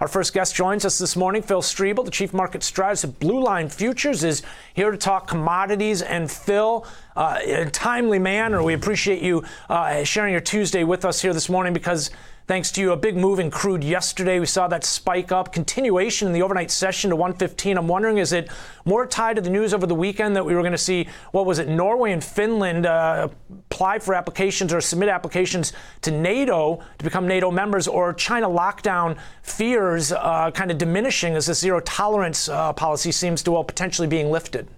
Our first guest joins us this morning. Phil Streible, the chief market strategist at Blue Line Futures, is here to talk commodities. And Phil, uh, in a timely manner, we appreciate you uh, sharing your Tuesday with us here this morning because Thanks to you, a big move in crude yesterday. We saw that spike up. Continuation in the overnight session to 115. I'm wondering, is it more tied to the news over the weekend that we were going to see, what was it, Norway and Finland uh, apply for applications or submit applications to NATO to become NATO members, or China lockdown fears uh, kind of diminishing as this zero tolerance uh, policy seems to, well, potentially being lifted?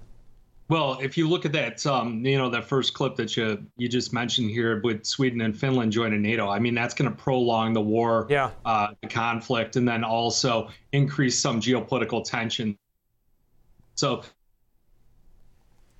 Well, if you look at that, um, you know, that first clip that you you just mentioned here with Sweden and Finland joining NATO, I mean, that's going to prolong the war, yeah. uh, the conflict, and then also increase some geopolitical tension. So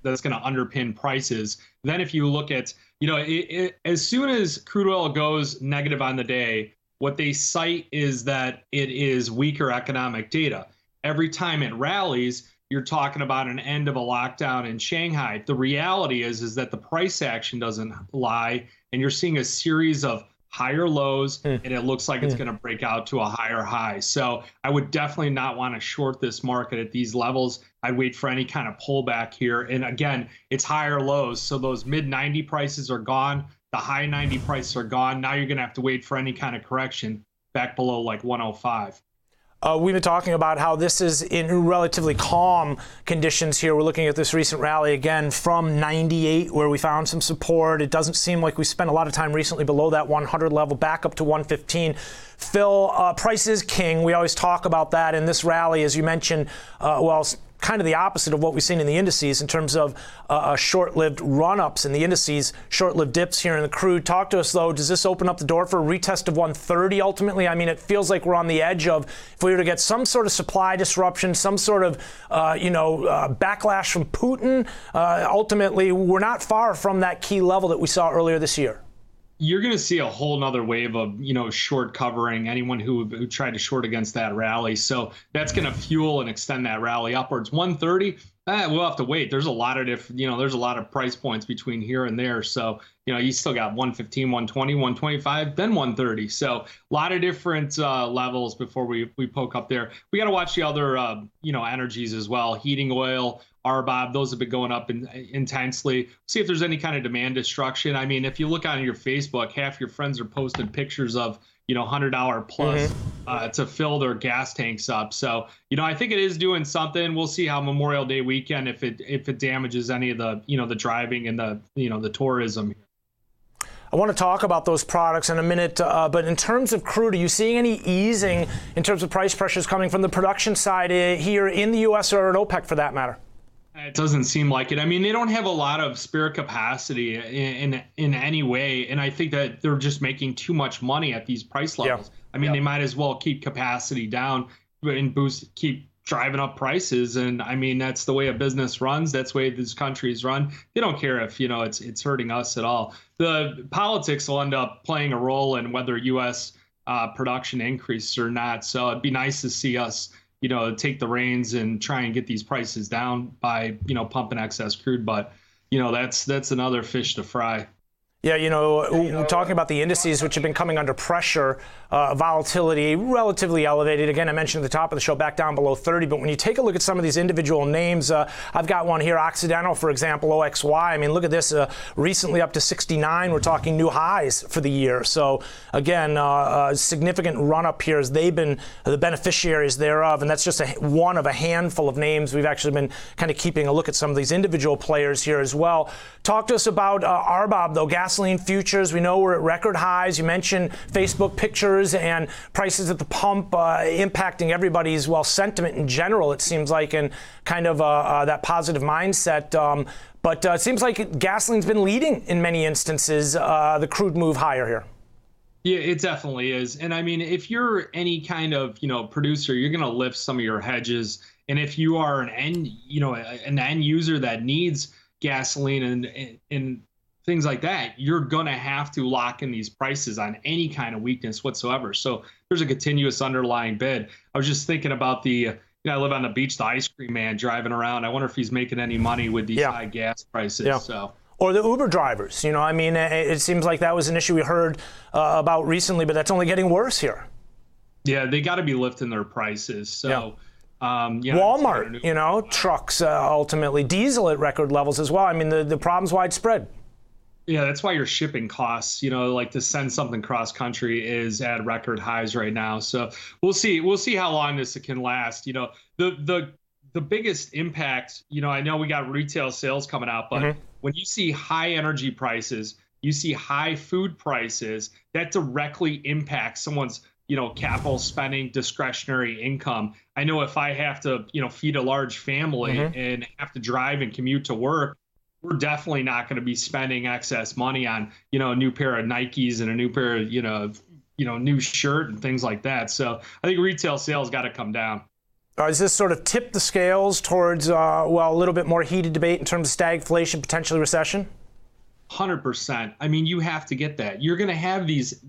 that's going to underpin prices. Then, if you look at, you know, it, it, as soon as crude oil goes negative on the day, what they cite is that it is weaker economic data. Every time it rallies, you're talking about an end of a lockdown in Shanghai. The reality is is that the price action doesn't lie, and you're seeing a series of higher lows, mm. and it looks like it's hmm. going to break out to a higher high. So I would definitely not want to short this market at these levels. I'd wait for any kind of pullback here. And again, it's higher lows, so those mid 90 prices are gone. The high 90 prices are gone. Now you're going to have to wait for any kind of correction back below like 105. Uh, we've been talking about how this is in relatively calm conditions here. We're looking at this recent rally again from 98, where we found some support. It doesn't seem like we spent a lot of time recently below that 100 level, back up to 115. Phil, uh, price is king. We always talk about that in this rally, as you mentioned. Uh, well, kind of the opposite of what we've seen in the indices in terms of uh, uh, short-lived run-ups in the indices, short-lived dips here in the crude. Talk to us though. Does this open up the door for a retest of 130 ultimately? I mean, it feels like we're on the edge of if we were to get some sort of supply disruption, some sort of uh, you know uh, backlash from Putin. Uh, ultimately, we're not far from that key level that we saw earlier this year you're going to see a whole nother wave of you know short covering anyone who who tried to short against that rally. So that's going to fuel and extend that rally upwards. 130 eh, we'll have to wait. There's a lot of different you know there's a lot of price points between here and there. So you know you still got 115 120 125 then 130 so a lot of different uh, levels before we we poke up there. We got to watch the other uh, you know energies as well. Heating oil RBOB, those have been going up in, intensely. See if there's any kind of demand destruction. I mean, if you look on your Facebook, half your friends are posting pictures of you know hundred dollar plus mm-hmm. uh, to fill their gas tanks up. So you know, I think it is doing something. We'll see how Memorial Day weekend if it if it damages any of the you know the driving and the you know the tourism. I want to talk about those products in a minute, uh, but in terms of crude, are you seeing any easing in terms of price pressures coming from the production side uh, here in the U.S. or at OPEC for that matter? It doesn't seem like it. I mean, they don't have a lot of spare capacity in in, in any way, and I think that they're just making too much money at these price levels. Yeah. I mean, yeah. they might as well keep capacity down and boost, keep driving up prices. And I mean, that's the way a business runs. That's the way these countries run. They don't care if you know it's it's hurting us at all. The politics will end up playing a role in whether U.S. Uh, production increases or not. So it'd be nice to see us you know, take the reins and try and get these prices down by, you know, pumping excess crude. But, you know, that's that's another fish to fry. Yeah, you know, talking about the indices, which have been coming under pressure, uh, volatility relatively elevated. Again, I mentioned at the top of the show, back down below 30. But when you take a look at some of these individual names, uh, I've got one here, Occidental, for example, OXY. I mean, look at this, uh, recently up to 69. We're talking new highs for the year. So again, uh, a significant run up here as they've been the beneficiaries thereof, and that's just a, one of a handful of names. We've actually been kind of keeping a look at some of these individual players here as well. Talk to us about uh, though. Gasoline futures. We know we're at record highs. You mentioned Facebook pictures and prices at the pump uh, impacting everybody's well sentiment in general. It seems like and kind of uh, uh, that positive mindset. Um, but it seems like gasoline's been leading in many instances. The crude move higher here. Yeah, it definitely is. And I mean, if you're any kind of, you know, producer, you're going to lift some of your hedges. And if you are an end, you know, an end user that needs gasoline and and things like that, you're going to have to lock in these prices on any kind of weakness whatsoever. So there's a continuous underlying bid. I was just thinking about the, you know, I live on the beach, the ice cream man driving around. I wonder if he's making any money with these yeah. high gas prices. Yeah. So or the Uber drivers. You know, I mean, it, seems like that was an issue we heard uh, about recently, but that's only getting worse here. Yeah, they got to be lifting their prices. So. Yeah. Um, you know, Walmart, you know, trucks uh, ultimately, diesel at record levels as well. I mean, the, the problem's widespread. Yeah, that's why your shipping costs, you know, like to send something cross country is at record highs right now. So we'll see. We'll see how long this can last. You know, the the the biggest impact, you know, I know we got retail sales coming out, but mm-hmm. when you see high energy prices, you see high food prices, that directly impacts someone's you know capital spending discretionary income i know if i have to you know feed a large family mm-hmm. and have to drive and commute to work we're definitely not going to be spending excess money on you know a new pair of nikes and a new pair of you know you know new shirt and things like that. So i think retail sales got to come down. Uh, does this sort of tip the scales towards uh, well a little bit more heated debate in terms of stagflation potentially recession? 100% i mean you have to get that. You're going to have these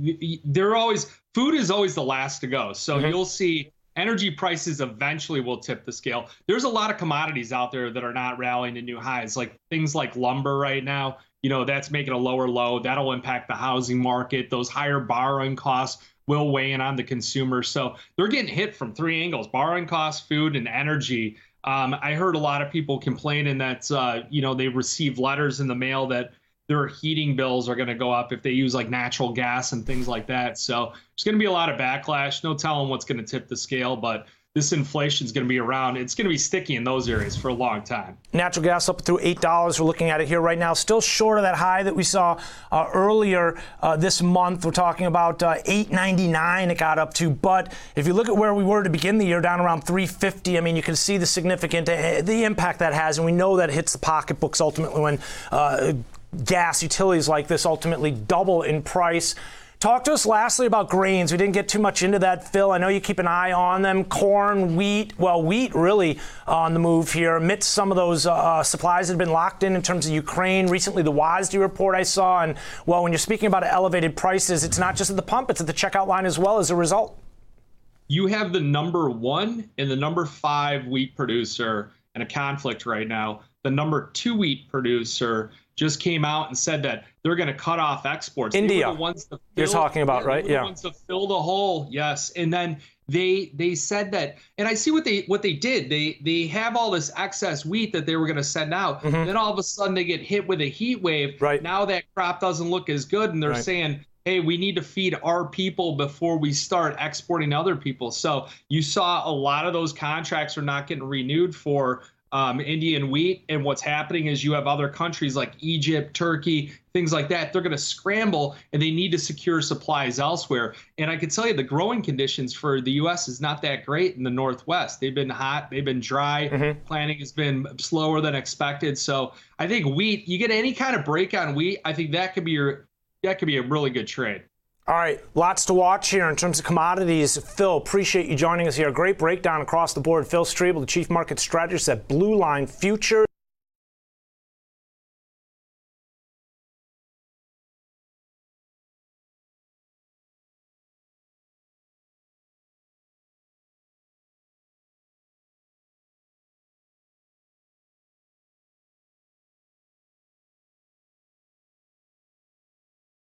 they're always food is always the last to go. So mm-hmm. you'll see energy prices eventually will tip the scale. There's a lot of commodities out there that are not rallying to new highs, like things like lumber right now. You know, that's making a lower low. That'll impact the housing market. Those higher borrowing costs will weigh in on the consumer. So they're getting hit from three angles borrowing costs, food, and energy. Um, I heard a lot of people complaining that, uh, you know, they received letters in the mail that their heating bills are going to go up if they use like natural gas and things like that. So there's going to be a lot of backlash. No telling what's going to tip the scale, but this inflation is going to be around. It's going to be sticky in those areas for a long time. Natural gas up through eight dollars. We're looking at it here right now, still short of that high that we saw uh, earlier uh, this month. We're talking about uh, 8.99. It got up to, but if you look at where we were to begin the year, down around 3.50. I mean, you can see the significant uh, the impact that has, and we know that hits the pocketbooks ultimately when uh, gas utilities like this ultimately double in price. Talk to us lastly about grains. We didn't get too much into that, Phil. I know you keep an eye on them. Corn, wheat, well, wheat really on the move here amidst some of those uh, uh supplies that have been locked in in terms of Ukraine. Recently, the WASDE report I saw. And, well, when you're speaking about elevated prices, it's not just at the pump, it's at the checkout line as well as a result. You have the number one and the number five wheat producer in a conflict right now. The number two wheat producer just came out and said that they're going to cut off exports. India, the ones fill, you're talking about, right? Yeah, the ones to fill the hole. Yes, and then they they said that, and I see what they what they did. They they have all this excess wheat that they were going to send out. Mm-hmm. Then all of a sudden they get hit with a heat wave. Right now that crop doesn't look as good, and they're right. saying hey, we need to feed our people before we start exporting other people. So you saw a lot of those contracts are not getting renewed for um, Indian wheat. And what's happening is you have other countries like Egypt, Turkey, things like that. They're going to scramble and they need to secure supplies elsewhere. And I can tell you the growing conditions for the U.S. is not that great in the Northwest. They've been hot, they've been dry. Mm-hmm. Planting has been slower than expected. So I think wheat, you get any kind of break on wheat, I think that could be your that could be a really good trade. All right, lots to watch here in terms of commodities. Phil, appreciate you joining us here. Great breakdown across the board. Phil Streible, the Chief Market Strategist at Blue Line Futures.